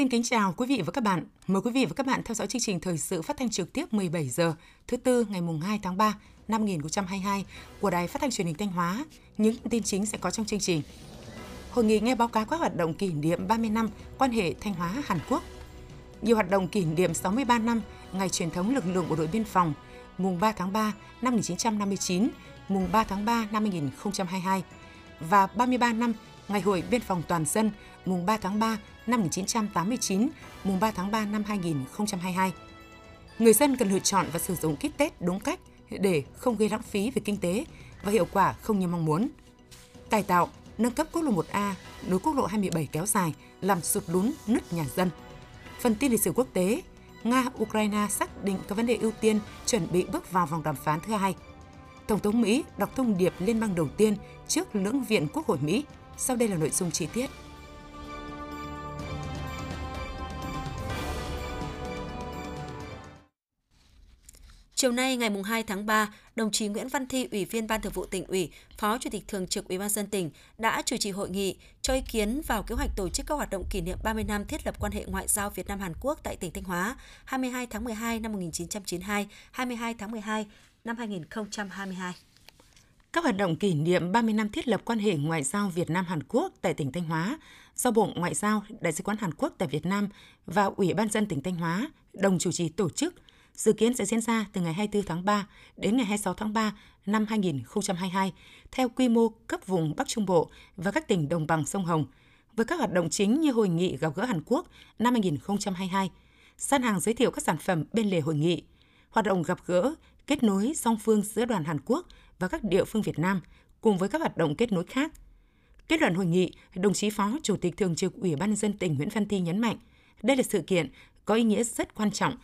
Xin kính chào quý vị và các bạn. Mời quý vị và các bạn theo dõi chương trình thời sự phát thanh trực tiếp 17 giờ thứ tư ngày mùng 2 tháng 3 năm 2022 của Đài Phát thanh Truyền hình Thanh Hóa. Những tin chính sẽ có trong chương trình. Hội nghị nghe báo cáo các hoạt động kỷ niệm 30 năm quan hệ Thanh Hóa Hàn Quốc. Nhiều hoạt động kỷ niệm 63 năm ngày truyền thống lực lượng bộ đội biên phòng mùng 3 tháng 3 năm 1959, mùng 3 tháng 3 năm 2022 và 33 năm Ngày hội Biên phòng Toàn dân mùng 3 tháng 3 năm 1989, mùng 3 tháng 3 năm 2022. Người dân cần lựa chọn và sử dụng kit tết đúng cách để không gây lãng phí về kinh tế và hiệu quả không như mong muốn. Cải tạo, nâng cấp quốc lộ 1A, nối quốc lộ 27 kéo dài, làm sụt lún nứt nhà dân. Phần tin lịch sử quốc tế, Nga, Ukraine xác định các vấn đề ưu tiên chuẩn bị bước vào vòng đàm phán thứ hai. Tổng thống Mỹ đọc thông điệp liên bang đầu tiên trước lưỡng viện Quốc hội Mỹ. Sau đây là nội dung chi tiết. Chiều nay ngày 2 tháng 3, đồng chí Nguyễn Văn Thi, Ủy viên Ban Thường vụ tỉnh ủy, Phó Chủ tịch Thường trực Ủy ban dân tỉnh đã chủ trì hội nghị cho ý kiến vào kế hoạch tổ chức các hoạt động kỷ niệm 30 năm thiết lập quan hệ ngoại giao Việt Nam Hàn Quốc tại tỉnh Thanh Hóa, 22 tháng 12 năm 1992, 22 tháng 12 năm 2022. Các hoạt động kỷ niệm 30 năm thiết lập quan hệ ngoại giao Việt Nam Hàn Quốc tại tỉnh Thanh Hóa do Bộ Ngoại giao, Đại sứ quán Hàn Quốc tại Việt Nam và Ủy ban dân tỉnh Thanh Hóa đồng chủ trì tổ chức. Dự kiến sẽ diễn ra từ ngày 24 tháng 3 đến ngày 26 tháng 3 năm 2022 theo quy mô cấp vùng Bắc Trung Bộ và các tỉnh đồng bằng sông Hồng, với các hoạt động chính như hội nghị gặp gỡ Hàn Quốc năm 2022, gian hàng giới thiệu các sản phẩm bên lề hội nghị, hoạt động gặp gỡ, kết nối song phương giữa đoàn Hàn Quốc và các địa phương Việt Nam cùng với các hoạt động kết nối khác. Kết luận hội nghị, đồng chí Phó Chủ tịch Thường trực Ủy ban nhân dân tỉnh Nguyễn Văn Thi nhấn mạnh, đây là sự kiện có ý nghĩa rất quan trọng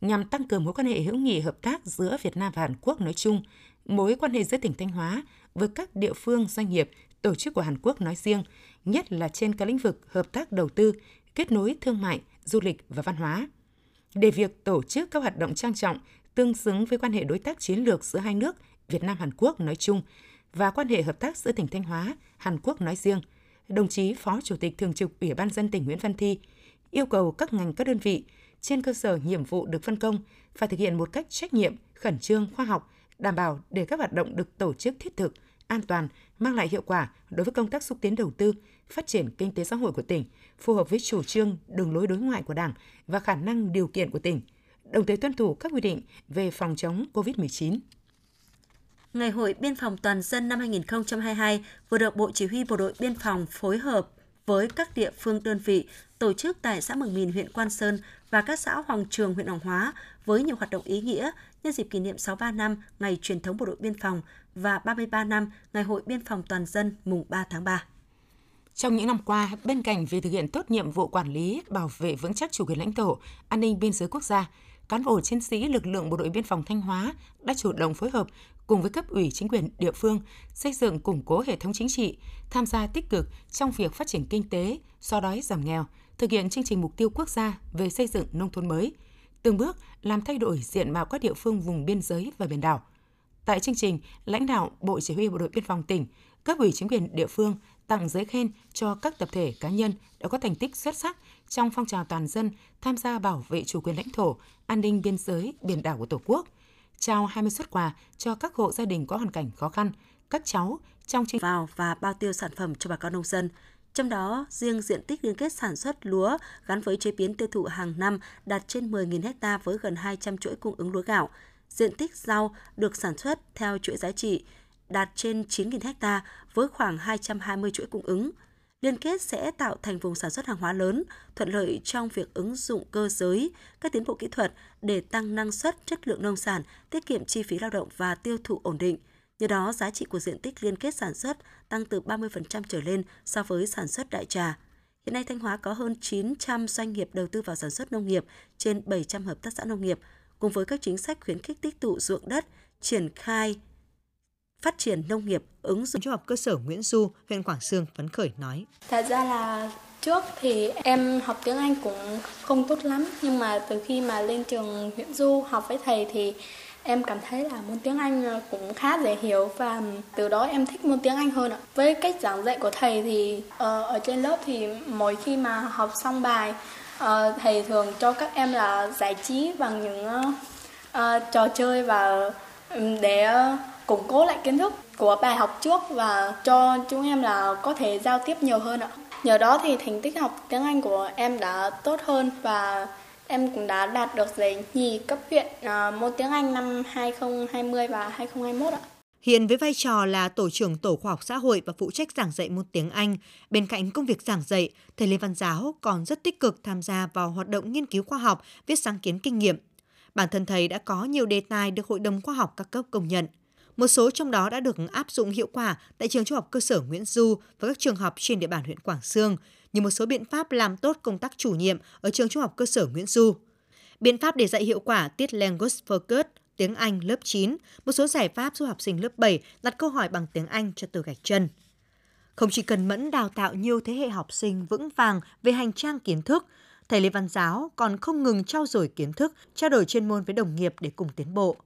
nhằm tăng cường mối quan hệ hữu nghị hợp tác giữa Việt Nam và Hàn Quốc nói chung, mối quan hệ giữa tỉnh Thanh Hóa với các địa phương, doanh nghiệp, tổ chức của Hàn Quốc nói riêng, nhất là trên các lĩnh vực hợp tác đầu tư, kết nối thương mại, du lịch và văn hóa. Để việc tổ chức các hoạt động trang trọng tương xứng với quan hệ đối tác chiến lược giữa hai nước Việt Nam Hàn Quốc nói chung và quan hệ hợp tác giữa tỉnh Thanh Hóa, Hàn Quốc nói riêng, đồng chí Phó Chủ tịch Thường trực Ủy ban dân tỉnh Nguyễn Văn Thi yêu cầu các ngành các đơn vị trên cơ sở nhiệm vụ được phân công phải thực hiện một cách trách nhiệm, khẩn trương, khoa học, đảm bảo để các hoạt động được tổ chức thiết thực, an toàn, mang lại hiệu quả đối với công tác xúc tiến đầu tư, phát triển kinh tế xã hội của tỉnh, phù hợp với chủ trương, đường lối đối ngoại của Đảng và khả năng điều kiện của tỉnh, đồng thời tuân thủ các quy định về phòng chống COVID-19. Ngày hội Biên phòng toàn dân năm 2022 vừa được Bộ Chỉ huy Bộ đội Biên phòng phối hợp với các địa phương đơn vị tổ chức tại xã Mường Mìn, huyện Quan Sơn và các xã Hoàng Trường, huyện Hoàng Hóa với nhiều hoạt động ý nghĩa nhân dịp kỷ niệm 63 năm ngày truyền thống Bộ đội Biên phòng và 33 năm Ngày hội Biên phòng toàn dân mùng 3 tháng 3. Trong những năm qua, bên cạnh việc thực hiện tốt nhiệm vụ quản lý, bảo vệ vững chắc chủ quyền lãnh thổ, an ninh biên giới quốc gia, cán bộ chiến sĩ lực lượng bộ đội biên phòng Thanh Hóa đã chủ động phối hợp cùng với cấp ủy chính quyền địa phương xây dựng củng cố hệ thống chính trị, tham gia tích cực trong việc phát triển kinh tế, xóa đói giảm nghèo, thực hiện chương trình mục tiêu quốc gia về xây dựng nông thôn mới, từng bước làm thay đổi diện mạo các địa phương vùng biên giới và biển đảo. Tại chương trình, lãnh đạo Bộ Chỉ huy Bộ đội Biên phòng tỉnh, cấp ủy chính quyền địa phương tặng giấy khen cho các tập thể cá nhân đã có thành tích xuất sắc trong phong trào toàn dân tham gia bảo vệ chủ quyền lãnh thổ, an ninh biên giới, biển đảo của Tổ quốc, trao 20 xuất quà cho các hộ gia đình có hoàn cảnh khó khăn, các cháu trong chương vào và bao tiêu sản phẩm cho bà con nông dân. Trong đó, riêng diện tích liên kết sản xuất lúa gắn với chế biến tiêu thụ hàng năm đạt trên 10.000 ha với gần 200 chuỗi cung ứng lúa gạo. Diện tích rau được sản xuất theo chuỗi giá trị đạt trên 9.000 ha với khoảng 220 chuỗi cung ứng. Liên kết sẽ tạo thành vùng sản xuất hàng hóa lớn, thuận lợi trong việc ứng dụng cơ giới, các tiến bộ kỹ thuật để tăng năng suất, chất lượng nông sản, tiết kiệm chi phí lao động và tiêu thụ ổn định. Nhờ đó, giá trị của diện tích liên kết sản xuất tăng từ 30% trở lên so với sản xuất đại trà. Hiện nay Thanh Hóa có hơn 900 doanh nghiệp đầu tư vào sản xuất nông nghiệp, trên 700 hợp tác xã nông nghiệp, cùng với các chính sách khuyến khích tích tụ ruộng đất, triển khai phát triển nông nghiệp ứng dụng trung học cơ sở Nguyễn Du, huyện Quảng Sương phấn khởi nói. Thật ra là trước thì em học tiếng Anh cũng không tốt lắm nhưng mà từ khi mà lên trường Nguyễn Du học với thầy thì em cảm thấy là môn tiếng Anh cũng khá dễ hiểu và từ đó em thích môn tiếng Anh hơn ạ. Với cách giảng dạy của thầy thì uh, ở trên lớp thì mỗi khi mà học xong bài uh, thầy thường cho các em là giải trí bằng những uh, trò chơi và để củng cố lại kiến thức của bài học trước và cho chúng em là có thể giao tiếp nhiều hơn ạ. Nhờ đó thì thành tích học tiếng Anh của em đã tốt hơn và em cũng đã đạt được giấy nhì cấp huyện uh, môn tiếng Anh năm 2020 và 2021 ạ. Hiện với vai trò là tổ trưởng tổ khoa học xã hội và phụ trách giảng dạy môn tiếng Anh, bên cạnh công việc giảng dạy, thầy Lê Văn Giáo còn rất tích cực tham gia vào hoạt động nghiên cứu khoa học, viết sáng kiến kinh nghiệm. Bản thân thầy đã có nhiều đề tài được Hội đồng khoa học các cấp công nhận. Một số trong đó đã được áp dụng hiệu quả tại trường trung học cơ sở Nguyễn Du và các trường học trên địa bàn huyện Quảng Sương, như một số biện pháp làm tốt công tác chủ nhiệm ở trường trung học cơ sở Nguyễn Du. Biện pháp để dạy hiệu quả tiết Language Focus, tiếng Anh lớp 9, một số giải pháp giúp học sinh lớp 7 đặt câu hỏi bằng tiếng Anh cho từ gạch chân. Không chỉ cần mẫn đào tạo nhiều thế hệ học sinh vững vàng về hành trang kiến thức, thầy Lê Văn Giáo còn không ngừng trao dồi kiến thức, trao đổi chuyên môn với đồng nghiệp để cùng tiến bộ.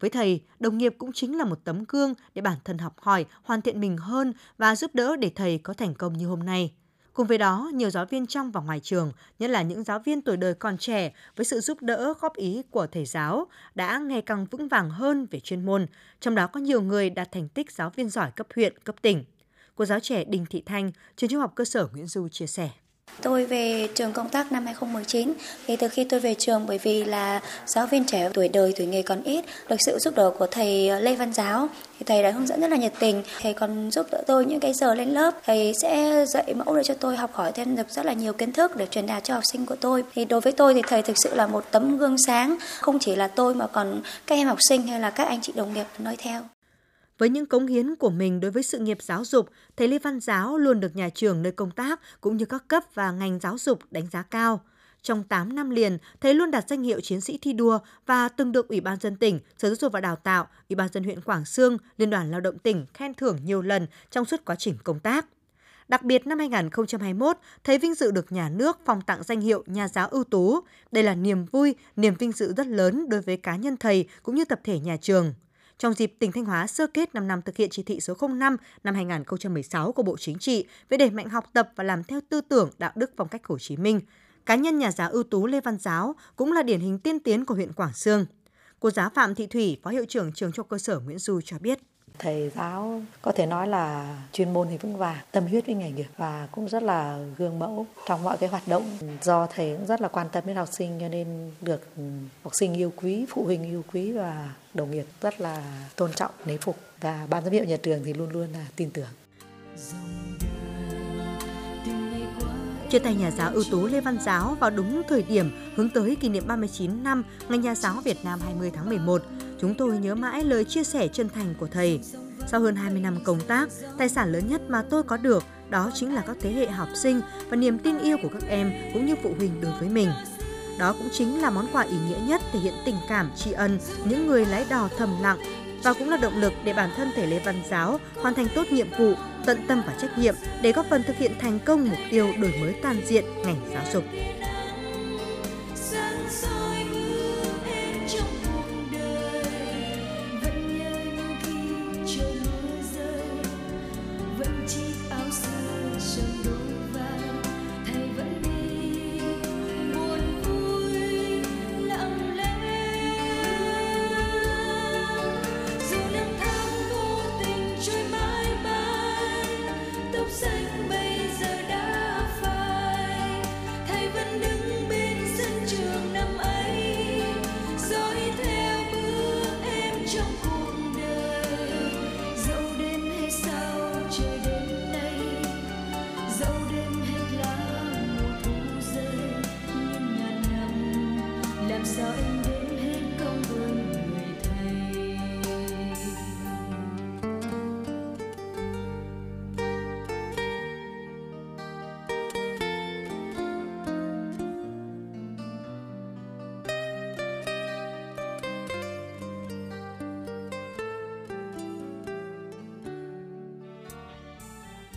Với thầy, đồng nghiệp cũng chính là một tấm gương để bản thân học hỏi, hoàn thiện mình hơn và giúp đỡ để thầy có thành công như hôm nay. Cùng với đó, nhiều giáo viên trong và ngoài trường, nhất là những giáo viên tuổi đời còn trẻ, với sự giúp đỡ góp ý của thầy giáo, đã ngày càng vững vàng hơn về chuyên môn, trong đó có nhiều người đạt thành tích giáo viên giỏi cấp huyện, cấp tỉnh. Cô giáo trẻ Đinh Thị Thanh, trường trung học cơ sở Nguyễn Du chia sẻ. Tôi về trường công tác năm 2019 thì từ khi tôi về trường, bởi vì là giáo viên trẻ tuổi đời, tuổi nghề còn ít, được sự giúp đỡ của thầy Lê Văn Giáo. Thì thầy đã hướng dẫn rất là nhiệt tình. Thầy còn giúp đỡ tôi những cái giờ lên lớp. Thầy sẽ dạy mẫu để cho tôi học hỏi thêm được rất là nhiều kiến thức để truyền đạt cho học sinh của tôi. Thì đối với tôi thì thầy thực sự là một tấm gương sáng. Không chỉ là tôi mà còn các em học sinh hay là các anh chị đồng nghiệp nói theo với những cống hiến của mình đối với sự nghiệp giáo dục, thầy Lê Văn Giáo luôn được nhà trường nơi công tác cũng như các cấp và ngành giáo dục đánh giá cao. Trong 8 năm liền, thầy luôn đạt danh hiệu chiến sĩ thi đua và từng được Ủy ban dân tỉnh, Sở Giáo dục và Đào tạo, Ủy ban dân huyện Quảng Sương, Liên đoàn Lao động tỉnh khen thưởng nhiều lần trong suốt quá trình công tác. Đặc biệt năm 2021, thầy vinh dự được nhà nước phong tặng danh hiệu nhà giáo ưu tú. Đây là niềm vui, niềm vinh dự rất lớn đối với cá nhân thầy cũng như tập thể nhà trường trong dịp tỉnh Thanh Hóa sơ kết 5 năm thực hiện chỉ thị số 05 năm 2016 của Bộ Chính trị về đẩy mạnh học tập và làm theo tư tưởng đạo đức phong cách Hồ Chí Minh. Cá nhân nhà giáo ưu tú Lê Văn Giáo cũng là điển hình tiên tiến của huyện Quảng Sương. Cô giáo Phạm Thị Thủy, Phó hiệu trưởng trường trung cơ sở Nguyễn Du cho biết thầy giáo có thể nói là chuyên môn thì vững vàng, tâm huyết với nghề nghiệp và cũng rất là gương mẫu trong mọi cái hoạt động. Do thầy cũng rất là quan tâm đến học sinh, cho nên được ừ, học sinh yêu quý, phụ huynh yêu quý và đồng nghiệp rất là tôn trọng, nể phục. Và ban giám hiệu nhà trường thì luôn luôn là tin tưởng. Chia tay nhà giáo ưu tú Lê Văn Giáo vào đúng thời điểm hướng tới kỷ niệm 39 năm Ngày Nhà giáo Việt Nam 20 tháng 11, chúng tôi nhớ mãi lời chia sẻ chân thành của thầy. Sau hơn 20 năm công tác, tài sản lớn nhất mà tôi có được đó chính là các thế hệ học sinh và niềm tin yêu của các em cũng như phụ huynh đối với mình. Đó cũng chính là món quà ý nghĩa nhất thể hiện tình cảm tri ân những người lái đò thầm lặng và cũng là động lực để bản thân thể Lê Văn Giáo hoàn thành tốt nhiệm vụ, tận tâm và trách nhiệm để góp phần thực hiện thành công mục tiêu đổi mới toàn diện ngành giáo dục.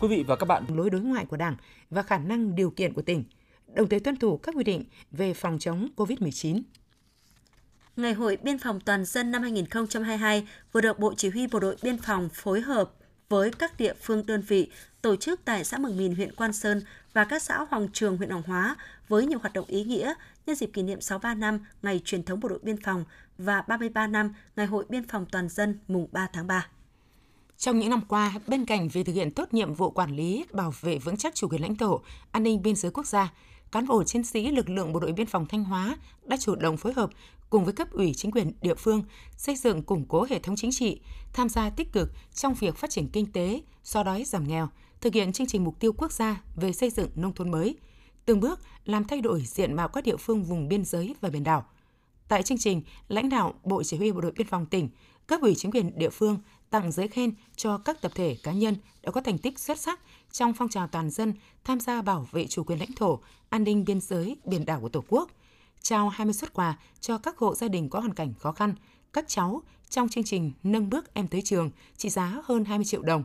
Quý vị và các bạn lối đối ngoại của Đảng và khả năng điều kiện của tỉnh, đồng thời tuân thủ các quy định về phòng chống COVID-19. Ngày hội Biên phòng toàn dân năm 2022 vừa được Bộ Chỉ huy Bộ đội Biên phòng phối hợp với các địa phương đơn vị tổ chức tại xã Mường Mìn, huyện Quan Sơn và các xã Hoàng Trường, huyện Hoàng Hóa với nhiều hoạt động ý nghĩa nhân dịp kỷ niệm 63 năm ngày truyền thống bộ đội biên phòng và 33 năm ngày hội biên phòng toàn dân mùng 3 tháng 3. Trong những năm qua, bên cạnh việc thực hiện tốt nhiệm vụ quản lý, bảo vệ vững chắc chủ quyền lãnh thổ, an ninh biên giới quốc gia, cán bộ chiến sĩ lực lượng bộ đội biên phòng Thanh Hóa đã chủ động phối hợp cùng với cấp ủy chính quyền địa phương xây dựng củng cố hệ thống chính trị, tham gia tích cực trong việc phát triển kinh tế, xóa đói giảm nghèo, thực hiện chương trình mục tiêu quốc gia về xây dựng nông thôn mới, từng bước làm thay đổi diện mạo các địa phương vùng biên giới và biển đảo. Tại chương trình, lãnh đạo Bộ Chỉ huy Bộ đội Biên phòng tỉnh, cấp ủy chính quyền địa phương tặng giấy khen cho các tập thể cá nhân đã có thành tích xuất sắc trong phong trào toàn dân tham gia bảo vệ chủ quyền lãnh thổ, an ninh biên giới, biển đảo của Tổ quốc. Trao 20 xuất quà cho các hộ gia đình có hoàn cảnh khó khăn, các cháu trong chương trình Nâng bước em tới trường trị giá hơn 20 triệu đồng.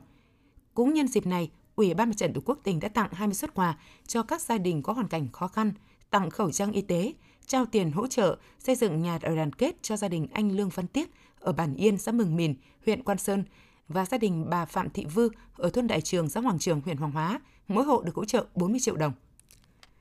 Cũng nhân dịp này, Ủy ban Mặt trận Tổ quốc tỉnh đã tặng 20 xuất quà cho các gia đình có hoàn cảnh khó khăn, tặng khẩu trang y tế, trao tiền hỗ trợ xây dựng nhà đại đoàn kết cho gia đình anh Lương Văn tiết ở bản Yên, xã Mừng Mìn, huyện Quan Sơn và gia đình bà Phạm Thị Vư ở thôn Đại Trường, xã Hoàng Trường, huyện Hoàng Hóa, mỗi hộ được hỗ trợ 40 triệu đồng.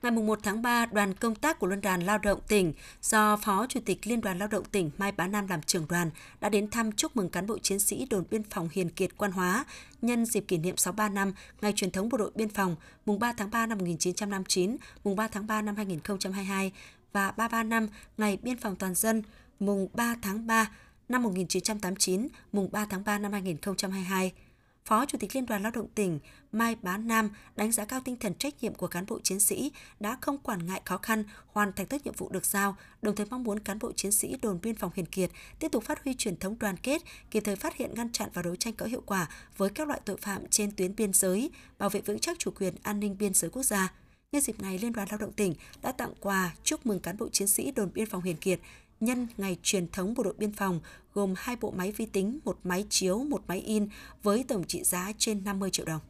Ngày 1 tháng 3, đoàn công tác của Liên đoàn Lao động tỉnh do Phó Chủ tịch Liên đoàn Lao động tỉnh Mai Bá Nam làm trưởng đoàn đã đến thăm chúc mừng cán bộ chiến sĩ đồn biên phòng Hiền Kiệt Quan Hóa nhân dịp kỷ niệm 63 năm ngày truyền thống bộ đội biên phòng mùng 3 tháng 3 năm 1959, mùng 3 tháng 3 năm 2022 và 33 năm ngày biên phòng toàn dân mùng 3 tháng 3 năm 1989, mùng 3 tháng 3 năm 2022. Phó Chủ tịch Liên đoàn Lao động tỉnh Mai Bá Nam đánh giá cao tinh thần trách nhiệm của cán bộ chiến sĩ đã không quản ngại khó khăn, hoàn thành tốt nhiệm vụ được giao, đồng thời mong muốn cán bộ chiến sĩ đồn biên phòng Hiền Kiệt tiếp tục phát huy truyền thống đoàn kết, kịp thời phát hiện ngăn chặn và đấu tranh có hiệu quả với các loại tội phạm trên tuyến biên giới, bảo vệ vững chắc chủ quyền an ninh biên giới quốc gia. Nhân dịp này, Liên đoàn Lao động tỉnh đã tặng quà chúc mừng cán bộ chiến sĩ đồn biên phòng Hiền Kiệt nhân ngày truyền thống bộ đội biên phòng gồm hai bộ máy vi tính, một máy chiếu, một máy in với tổng trị giá trên 50 triệu đồng.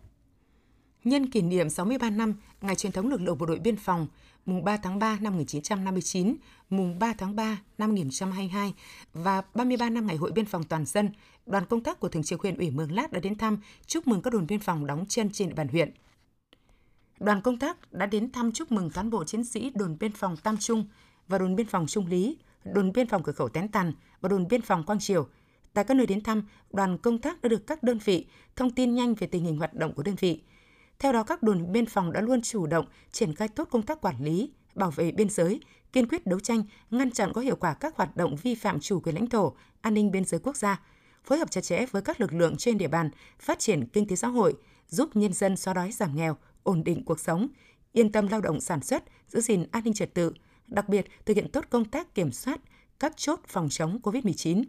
Nhân kỷ niệm 63 năm ngày truyền thống lực lượng bộ đội biên phòng mùng 3 tháng 3 năm 1959, mùng 3 tháng 3 năm 1922 và 33 năm ngày hội biên phòng toàn dân, đoàn công tác của Thường trực huyện ủy Mường Lát đã đến thăm chúc mừng các đồn biên phòng đóng chân trên địa bàn huyện. Đoàn công tác đã đến thăm chúc mừng cán bộ chiến sĩ đồn biên phòng Tam Trung và đồn biên phòng Trung Lý, đồn biên phòng cửa khẩu Tén Tàn và đồn biên phòng Quang Triều. Tại các nơi đến thăm, đoàn công tác đã được các đơn vị thông tin nhanh về tình hình hoạt động của đơn vị. Theo đó, các đồn biên phòng đã luôn chủ động triển khai tốt công tác quản lý, bảo vệ biên giới, kiên quyết đấu tranh, ngăn chặn có hiệu quả các hoạt động vi phạm chủ quyền lãnh thổ, an ninh biên giới quốc gia, phối hợp chặt chẽ với các lực lượng trên địa bàn, phát triển kinh tế xã hội, giúp nhân dân xóa đói giảm nghèo, ổn định cuộc sống, yên tâm lao động sản xuất, giữ gìn an ninh trật tự, đặc biệt thực hiện tốt công tác kiểm soát các chốt phòng chống COVID-19.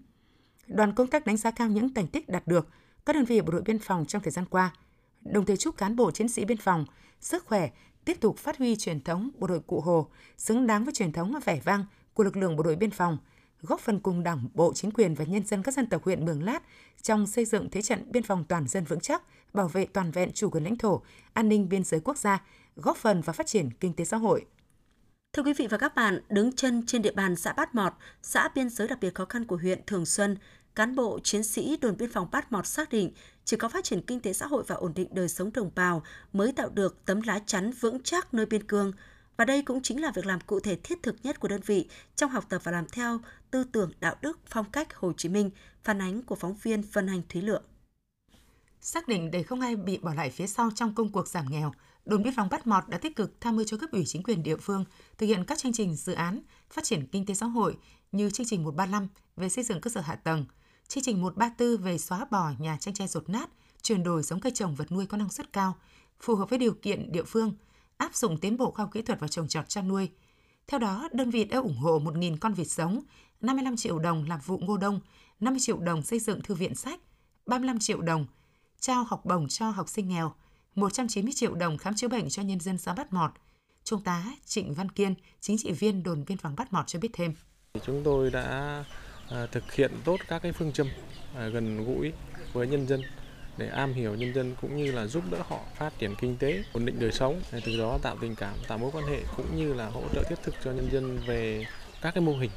Đoàn công tác đánh giá cao những thành tích đạt được các đơn vị bộ đội biên phòng trong thời gian qua, đồng thời chúc cán bộ chiến sĩ biên phòng sức khỏe, tiếp tục phát huy truyền thống bộ đội cụ Hồ, xứng đáng với truyền thống vẻ vang của lực lượng bộ đội biên phòng, góp phần cùng Đảng, Bộ, chính quyền và nhân dân các dân tộc huyện Mường Lát trong xây dựng thế trận biên phòng toàn dân vững chắc, bảo vệ toàn vẹn chủ quyền lãnh thổ, an ninh biên giới quốc gia, góp phần vào phát triển kinh tế xã hội. Thưa quý vị và các bạn, đứng chân trên địa bàn xã Bát Mọt, xã biên giới đặc biệt khó khăn của huyện Thường Xuân, cán bộ chiến sĩ đồn biên phòng Bát Mọt xác định chỉ có phát triển kinh tế xã hội và ổn định đời sống đồng bào mới tạo được tấm lá chắn vững chắc nơi biên cương. Và đây cũng chính là việc làm cụ thể thiết thực nhất của đơn vị trong học tập và làm theo tư tưởng đạo đức phong cách Hồ Chí Minh, phản ánh của phóng viên Vân Hành Thúy Lượng. Xác định để không ai bị bỏ lại phía sau trong công cuộc giảm nghèo, đồn biên phòng Bát Mọt đã tích cực tham mưu cho cấp ủy chính quyền địa phương thực hiện các chương trình dự án phát triển kinh tế xã hội như chương trình 135 về xây dựng cơ sở hạ tầng, chương trình 134 về xóa bỏ nhà tranh tre rột nát, chuyển đổi giống cây trồng vật nuôi có năng suất cao, phù hợp với điều kiện địa phương, áp dụng tiến bộ khoa học kỹ thuật vào trồng trọt chăn nuôi. Theo đó, đơn vị đã ủng hộ 1.000 con vịt giống, 55 triệu đồng làm vụ ngô đông, 50 triệu đồng xây dựng thư viện sách, 35 triệu đồng trao học bổng cho học sinh nghèo, 190 triệu đồng khám chữa bệnh cho nhân dân xã Bát Mọt. Trung tá Trịnh Văn Kiên, chính trị viên đồn biên phòng Bát Mọt cho biết thêm. Chúng tôi đã à, thực hiện tốt các cái phương châm à, gần gũi với nhân dân để am hiểu nhân dân cũng như là giúp đỡ họ phát triển kinh tế, ổn định đời sống, từ đó tạo tình cảm, tạo mối quan hệ cũng như là hỗ trợ thiết thực cho nhân dân về các cái mô hình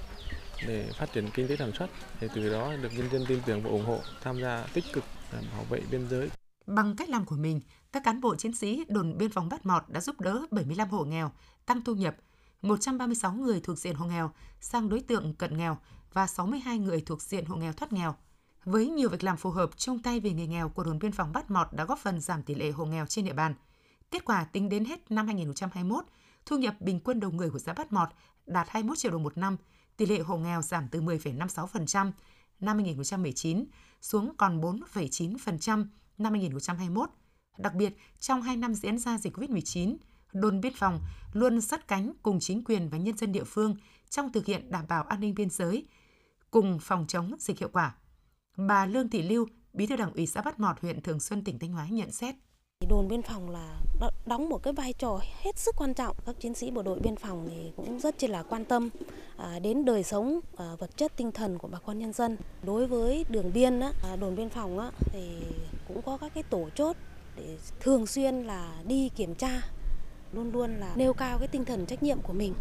để phát triển kinh tế sản xuất để từ đó được nhân dân tin tưởng và ủng hộ tham gia tích cực bảo vệ biên giới Bằng cách làm của mình, các cán bộ chiến sĩ đồn biên phòng Bát Mọt đã giúp đỡ 75 hộ nghèo tăng thu nhập, 136 người thuộc diện hộ nghèo sang đối tượng cận nghèo và 62 người thuộc diện hộ nghèo thoát nghèo. Với nhiều việc làm phù hợp chung tay vì người nghèo của đồn biên phòng Bát Mọt đã góp phần giảm tỷ lệ hộ nghèo trên địa bàn. Kết quả tính đến hết năm 2021, thu nhập bình quân đầu người của xã Bát Mọt đạt 21 triệu đồng một năm, tỷ lệ hộ nghèo giảm từ 10,56% năm 2019 xuống còn 4,9% năm 2021. Đặc biệt, trong 2 năm diễn ra dịch COVID-19, đồn biên phòng luôn sát cánh cùng chính quyền và nhân dân địa phương trong thực hiện đảm bảo an ninh biên giới, cùng phòng chống dịch hiệu quả. Bà Lương Thị Lưu, Bí thư Đảng ủy xã Bát Mọt, huyện Thường Xuân, tỉnh Thanh Hóa nhận xét. Đồn biên phòng là đóng một cái vai trò hết sức quan trọng. Các chiến sĩ bộ đội biên phòng thì cũng rất là quan tâm à, đến đời sống à, vật chất tinh thần của bà con nhân dân. Đối với đường biên à, đồn biên phòng thì cũng có các cái tổ chốt để thường xuyên là đi kiểm tra, luôn luôn là nêu cao cái tinh thần trách nhiệm của mình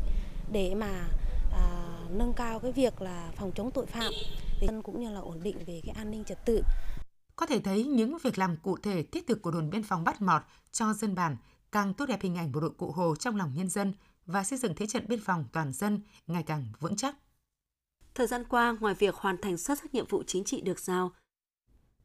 để mà à, nâng cao cái việc là phòng chống tội phạm cũng như là ổn định về cái an ninh trật tự. Có thể thấy những việc làm cụ thể thiết thực của đồn biên phòng Bắt Mọt cho dân bản càng tốt đẹp hình ảnh bộ đội cụ Hồ trong lòng nhân dân và xây dựng thế trận biên phòng toàn dân ngày càng vững chắc. Thời gian qua, ngoài việc hoàn thành xuất sắc nhiệm vụ chính trị được giao,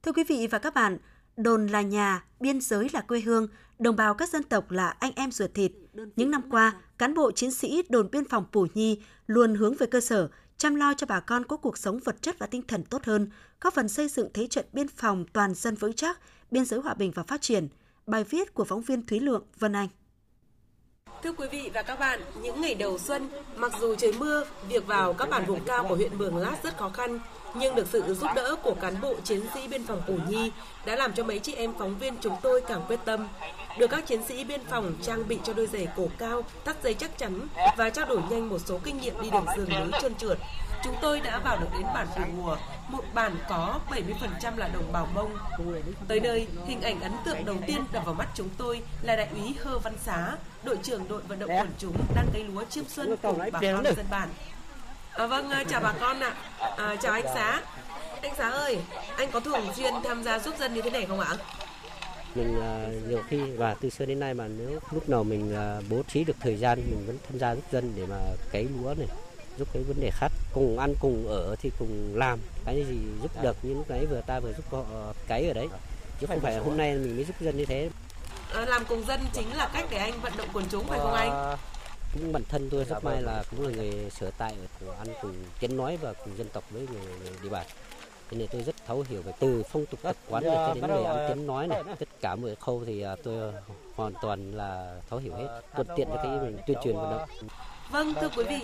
Thưa quý vị và các bạn, đồn là nhà, biên giới là quê hương, đồng bào các dân tộc là anh em ruột thịt. Những năm qua, cán bộ chiến sĩ đồn biên phòng Pù Nhi luôn hướng về cơ sở, chăm lo cho bà con có cuộc sống vật chất và tinh thần tốt hơn, góp phần xây dựng thế trận biên phòng toàn dân vững chắc, biên giới hòa bình và phát triển. Bài viết của phóng viên Thúy Lượng, Vân Anh. Thưa quý vị và các bạn, những ngày đầu xuân, mặc dù trời mưa, việc vào các bản vùng cao của huyện Mường Lát rất khó khăn, nhưng được sự giúp đỡ của cán bộ chiến sĩ biên phòng Pù Nhi đã làm cho mấy chị em phóng viên chúng tôi càng quyết tâm. Được các chiến sĩ biên phòng trang bị cho đôi giày cổ cao, thắt dây chắc chắn và trao đổi nhanh một số kinh nghiệm đi đường rừng núi trơn trượt. Chúng tôi đã vào được đến bản Pù Mùa, một bản có 70% là đồng bào Mông. Tới nơi, hình ảnh ấn tượng đầu tiên đập vào mắt chúng tôi là đại úy Hơ Văn Xá, đội trưởng đội vận động quần chúng đang cấy lúa chiêm xuân cùng bà con dân bản. À, vâng, chào bà con ạ. À, chào anh Xá. Anh Xá ơi, anh có thường xuyên tham gia giúp dân như thế này không ạ? mình uh, nhiều khi và từ xưa đến nay mà nếu lúc nào mình uh, bố trí được thời gian mình vẫn tham gia giúp dân để mà cấy lúa này giúp cái vấn đề khác cùng ăn cùng ở thì cùng làm cái gì giúp được như lúc nãy vừa ta vừa giúp họ cấy ở đấy chứ không phải hôm nay mình mới giúp dân như thế à, Ờ, làm cùng dân chính là cách để anh vận động quần chúng phải không anh? Cũng bản thân tôi rất may là cũng là người sở tại ở ăn cùng tiếng nói và cùng dân tộc với người, người địa bàn. Cho nên tôi rất thấu hiểu về từ phong tục tập quán này cho đến người ăn tiếng nói này tất cả mọi khâu thì à, tôi hoàn toàn là thấu hiểu hết thuận tiện cho cái tuyên truyền vận động. Vâng, thưa quý vị,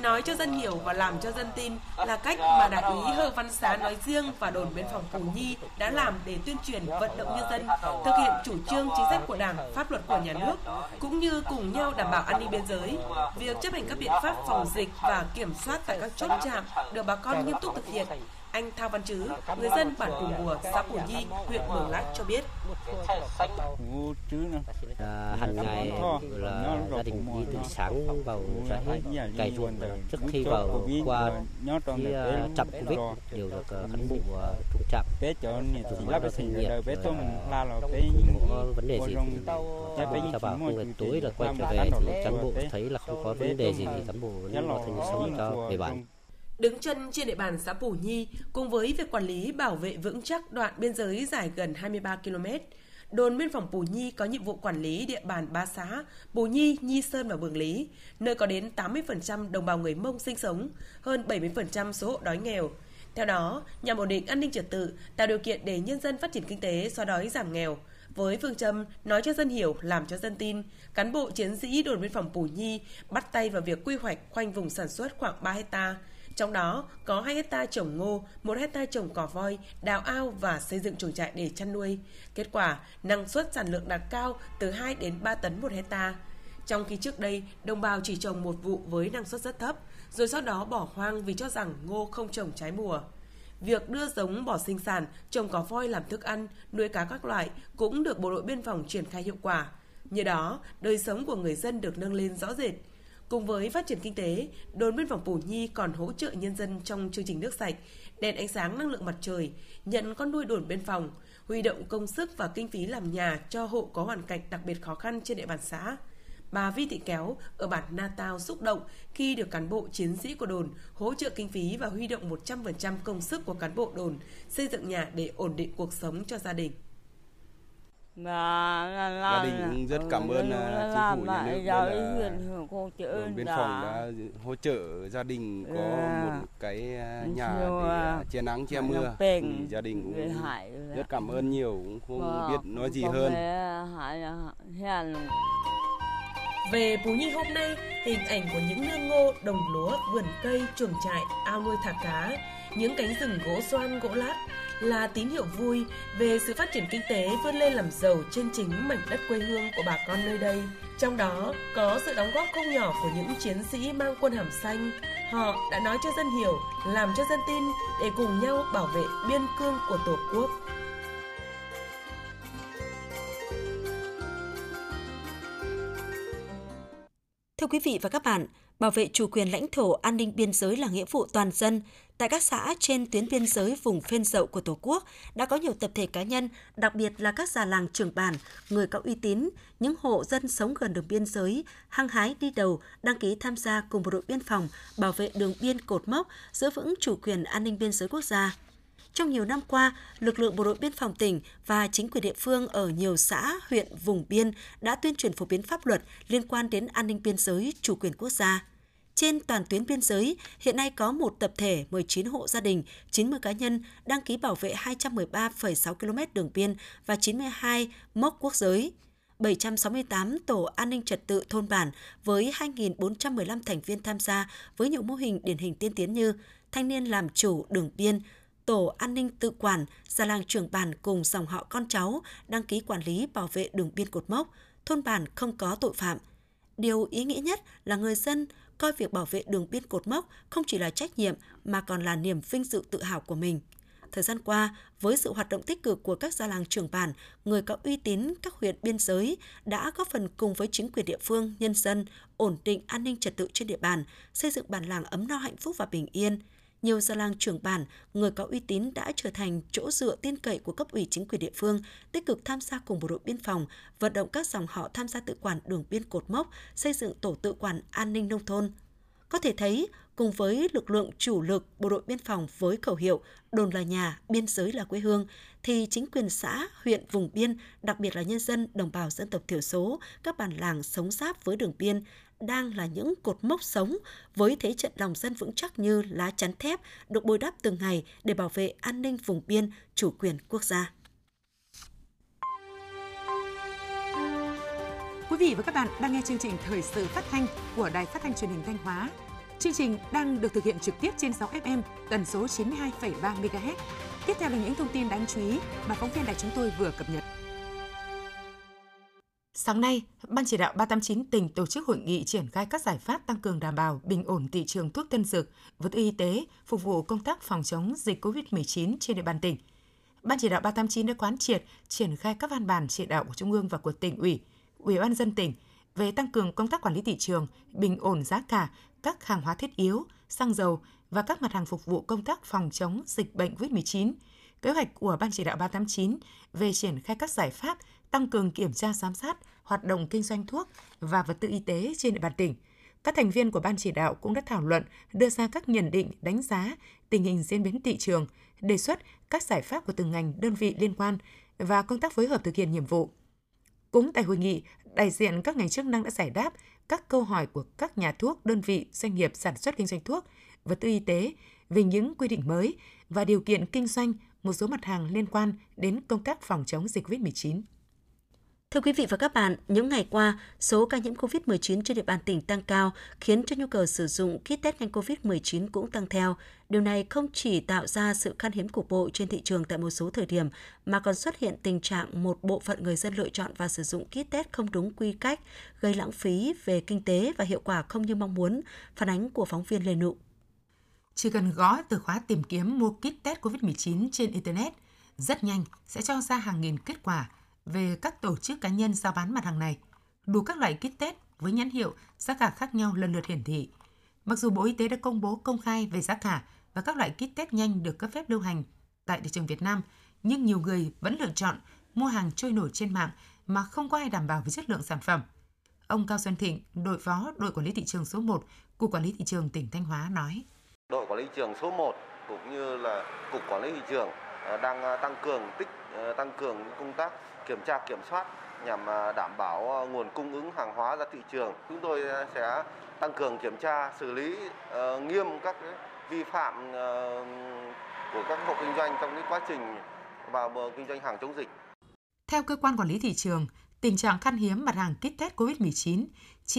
nói cho dân hiểu và làm cho dân tin là cách mà đại úy Hơ Văn Xá nói riêng và đồn biên phòng Cù Nhi đã làm để tuyên truyền vận động nhân dân thực hiện chủ trương chính sách của Đảng, pháp luật của nhà nước, cũng như cùng nhau đảm bảo an ninh biên giới. Việc chấp hành các biện pháp phòng dịch và kiểm soát tại các chốt trạm được bà con nghiêm túc thực hiện anh Thao Văn Chứ người dân bản Pù Mùa, xã Cù Nhi, huyện Mường Lát cho biết. À, hàng ngày là gia đình đi từ sáng vào rẫy cày ruộng trước khi vào qua cái uh, trạm Covid đều được uh, cán bộ uh, trung trạm dùng máy thân nhiệt có vấn đề gì thì cho vào không là tối là quay trở về thì cán bộ thấy là không có vấn đề gì thì cán bộ vẫn lo thân sống cho về bản Đứng chân trên địa bàn xã Pù Nhi, cùng với việc quản lý bảo vệ vững chắc đoạn biên giới dài gần 23 km, đồn biên phòng Pù Nhi có nhiệm vụ quản lý địa bàn ba xã Pù Nhi, Nhi Sơn và Mường Lý, nơi có đến 80% đồng bào người Mông sinh sống, hơn 70% số hộ đói nghèo. Theo đó, nhằm ổn định an ninh trật tự, tạo điều kiện để nhân dân phát triển kinh tế, xóa đói giảm nghèo, với phương châm nói cho dân hiểu, làm cho dân tin, cán bộ chiến sĩ đồn biên phòng Pù Nhi bắt tay vào việc quy hoạch khoanh vùng sản xuất khoảng 3 hecta trong đó có 2 hecta trồng ngô, 1 hecta trồng cỏ voi, đào ao và xây dựng chuồng trại để chăn nuôi. Kết quả, năng suất sản lượng đạt cao từ 2 đến 3 tấn một hecta. Trong khi trước đây, đồng bào chỉ trồng một vụ với năng suất rất thấp, rồi sau đó bỏ hoang vì cho rằng ngô không trồng trái mùa. Việc đưa giống bò sinh sản, trồng cỏ voi làm thức ăn, nuôi cá các loại cũng được Bộ đội Biên phòng triển khai hiệu quả. Nhờ đó, đời sống của người dân được nâng lên rõ rệt. Cùng với phát triển kinh tế, đồn biên phòng Pù Nhi còn hỗ trợ nhân dân trong chương trình nước sạch, đèn ánh sáng năng lượng mặt trời, nhận con nuôi đồn biên phòng, huy động công sức và kinh phí làm nhà cho hộ có hoàn cảnh đặc biệt khó khăn trên địa bàn xã. Bà Vi Thị Kéo ở bản Na Tao xúc động khi được cán bộ chiến sĩ của đồn hỗ trợ kinh phí và huy động 100% công sức của cán bộ đồn xây dựng nhà để ổn định cuộc sống cho gia đình. Gia đình rất cảm ơn à, chính phủ nhà nước là đồn biên phòng đã hỗ trợ gia đình có một cái à, nhà để che nắng che mưa. Ừ, gia đình cũng rất cảm ơn nhiều, cũng không biết nói gì hơn. Về Phú Nhi hôm nay, hình ảnh của những nương ngô, đồng lúa, vườn cây, chuồng trại, ao nuôi thả cá, những cánh rừng gỗ xoan, gỗ lát là tín hiệu vui về sự phát triển kinh tế vươn lên làm giàu trên chính mảnh đất quê hương của bà con nơi đây. Trong đó có sự đóng góp không nhỏ của những chiến sĩ mang quân hàm xanh. Họ đã nói cho dân hiểu, làm cho dân tin để cùng nhau bảo vệ biên cương của Tổ quốc. Thưa quý vị và các bạn, bảo vệ chủ quyền lãnh thổ an ninh biên giới là nghĩa vụ toàn dân. Tại các xã trên tuyến biên giới vùng phên dậu của Tổ quốc đã có nhiều tập thể cá nhân, đặc biệt là các già làng trưởng bản, người có uy tín, những hộ dân sống gần đường biên giới, hăng hái đi đầu, đăng ký tham gia cùng bộ đội biên phòng bảo vệ đường biên cột mốc, giữ vững chủ quyền an ninh biên giới quốc gia. Trong nhiều năm qua, lực lượng bộ đội biên phòng tỉnh và chính quyền địa phương ở nhiều xã, huyện, vùng biên đã tuyên truyền phổ biến pháp luật liên quan đến an ninh biên giới, chủ quyền quốc gia. Trên toàn tuyến biên giới, hiện nay có một tập thể, 19 hộ gia đình, 90 cá nhân đăng ký bảo vệ 213,6 km đường biên và 92 mốc quốc giới. 768 tổ an ninh trật tự thôn bản với 2.415 thành viên tham gia với nhiều mô hình điển hình tiên tiến như thanh niên làm chủ đường biên, tổ an ninh tự quản, gia làng trưởng bản cùng dòng họ con cháu đăng ký quản lý bảo vệ đường biên cột mốc, thôn bản không có tội phạm. Điều ý nghĩa nhất là người dân coi việc bảo vệ đường biên cột mốc không chỉ là trách nhiệm mà còn là niềm vinh dự tự hào của mình. Thời gian qua, với sự hoạt động tích cực của các gia làng trưởng bản, người có uy tín các huyện biên giới đã góp phần cùng với chính quyền địa phương, nhân dân ổn định an ninh trật tự trên địa bàn, xây dựng bản làng ấm no hạnh phúc và bình yên – nhiều gia làng trưởng bản, người có uy tín đã trở thành chỗ dựa tin cậy của cấp ủy chính quyền địa phương, tích cực tham gia cùng bộ đội biên phòng, vận động các dòng họ tham gia tự quản đường biên cột mốc, xây dựng tổ tự quản an ninh nông thôn. Có thể thấy, cùng với lực lượng chủ lực bộ đội biên phòng với khẩu hiệu đồn là nhà, biên giới là quê hương, thì chính quyền xã, huyện, vùng biên, đặc biệt là nhân dân đồng bào dân tộc thiểu số, các bản làng sống giáp với đường biên đang là những cột mốc sống với thế trận lòng dân vững chắc như lá chắn thép được bồi đắp từng ngày để bảo vệ an ninh vùng biên, chủ quyền quốc gia. Quý vị và các bạn đang nghe chương trình Thời sự phát thanh của Đài Phát thanh Truyền hình Thanh Hóa. Chương trình đang được thực hiện trực tiếp trên 6 FM tần số 92,3 MHz. Tiếp theo là những thông tin đáng chú ý mà phóng viên đài chúng tôi vừa cập nhật. Sáng nay, Ban chỉ đạo 389 tỉnh tổ chức hội nghị triển khai các giải pháp tăng cường đảm bảo bình ổn thị trường thuốc tân dược, vật tư y tế phục vụ công tác phòng chống dịch COVID-19 trên địa bàn tỉnh. Ban chỉ đạo 389 đã quán triệt triển khai các văn bản chỉ đạo của Trung ương và của tỉnh ủy, Ủy ban dân tỉnh về tăng cường công tác quản lý thị trường, bình ổn giá cả các hàng hóa thiết yếu, xăng dầu và các mặt hàng phục vụ công tác phòng chống dịch bệnh COVID-19. Kế hoạch của Ban chỉ đạo 389 về triển khai các giải pháp tăng cường kiểm tra giám sát hoạt động kinh doanh thuốc và vật tư y tế trên địa bàn tỉnh. Các thành viên của ban chỉ đạo cũng đã thảo luận, đưa ra các nhận định, đánh giá tình hình diễn biến thị trường, đề xuất các giải pháp của từng ngành, đơn vị liên quan và công tác phối hợp thực hiện nhiệm vụ. Cũng tại hội nghị, đại diện các ngành chức năng đã giải đáp các câu hỏi của các nhà thuốc, đơn vị, doanh nghiệp sản xuất kinh doanh thuốc, vật tư y tế về những quy định mới và điều kiện kinh doanh một số mặt hàng liên quan đến công tác phòng chống dịch COVID-19. Thưa quý vị và các bạn, những ngày qua, số ca nhiễm COVID-19 trên địa bàn tỉnh tăng cao, khiến cho nhu cầu sử dụng kit test nhanh COVID-19 cũng tăng theo. Điều này không chỉ tạo ra sự khan hiếm cục bộ trên thị trường tại một số thời điểm, mà còn xuất hiện tình trạng một bộ phận người dân lựa chọn và sử dụng kit test không đúng quy cách, gây lãng phí về kinh tế và hiệu quả không như mong muốn, phản ánh của phóng viên Lê Nụ. Chỉ cần gõ từ khóa tìm kiếm mua kit test COVID-19 trên Internet, rất nhanh sẽ cho ra hàng nghìn kết quả – về các tổ chức cá nhân giao bán mặt hàng này. Đủ các loại kit test với nhãn hiệu, giá cả khác nhau lần lượt hiển thị. Mặc dù Bộ Y tế đã công bố công khai về giá cả và các loại kit test nhanh được cấp phép lưu hành tại thị trường Việt Nam, nhưng nhiều người vẫn lựa chọn mua hàng trôi nổi trên mạng mà không có ai đảm bảo về chất lượng sản phẩm. Ông Cao Xuân Thịnh, đội phó đội quản lý thị trường số 1, Cục Quản lý Thị trường tỉnh Thanh Hóa nói. Đội quản lý thị trường số 1 cũng như là Cục Quản lý Thị trường à, đang à, tăng cường tích à, tăng cường công tác kiểm tra kiểm soát nhằm à, đảm bảo à, nguồn cung ứng hàng hóa ra thị trường. Chúng tôi à, sẽ tăng cường kiểm tra, xử lý ờ, nghiêm các vi phạm ờ, của các hộ kinh doanh trong cái quá trình vào kinh doanh hàng chống dịch. Theo cơ quan quản lý thị trường, tình trạng khan hiếm mặt hàng kit test COVID-19 chỉ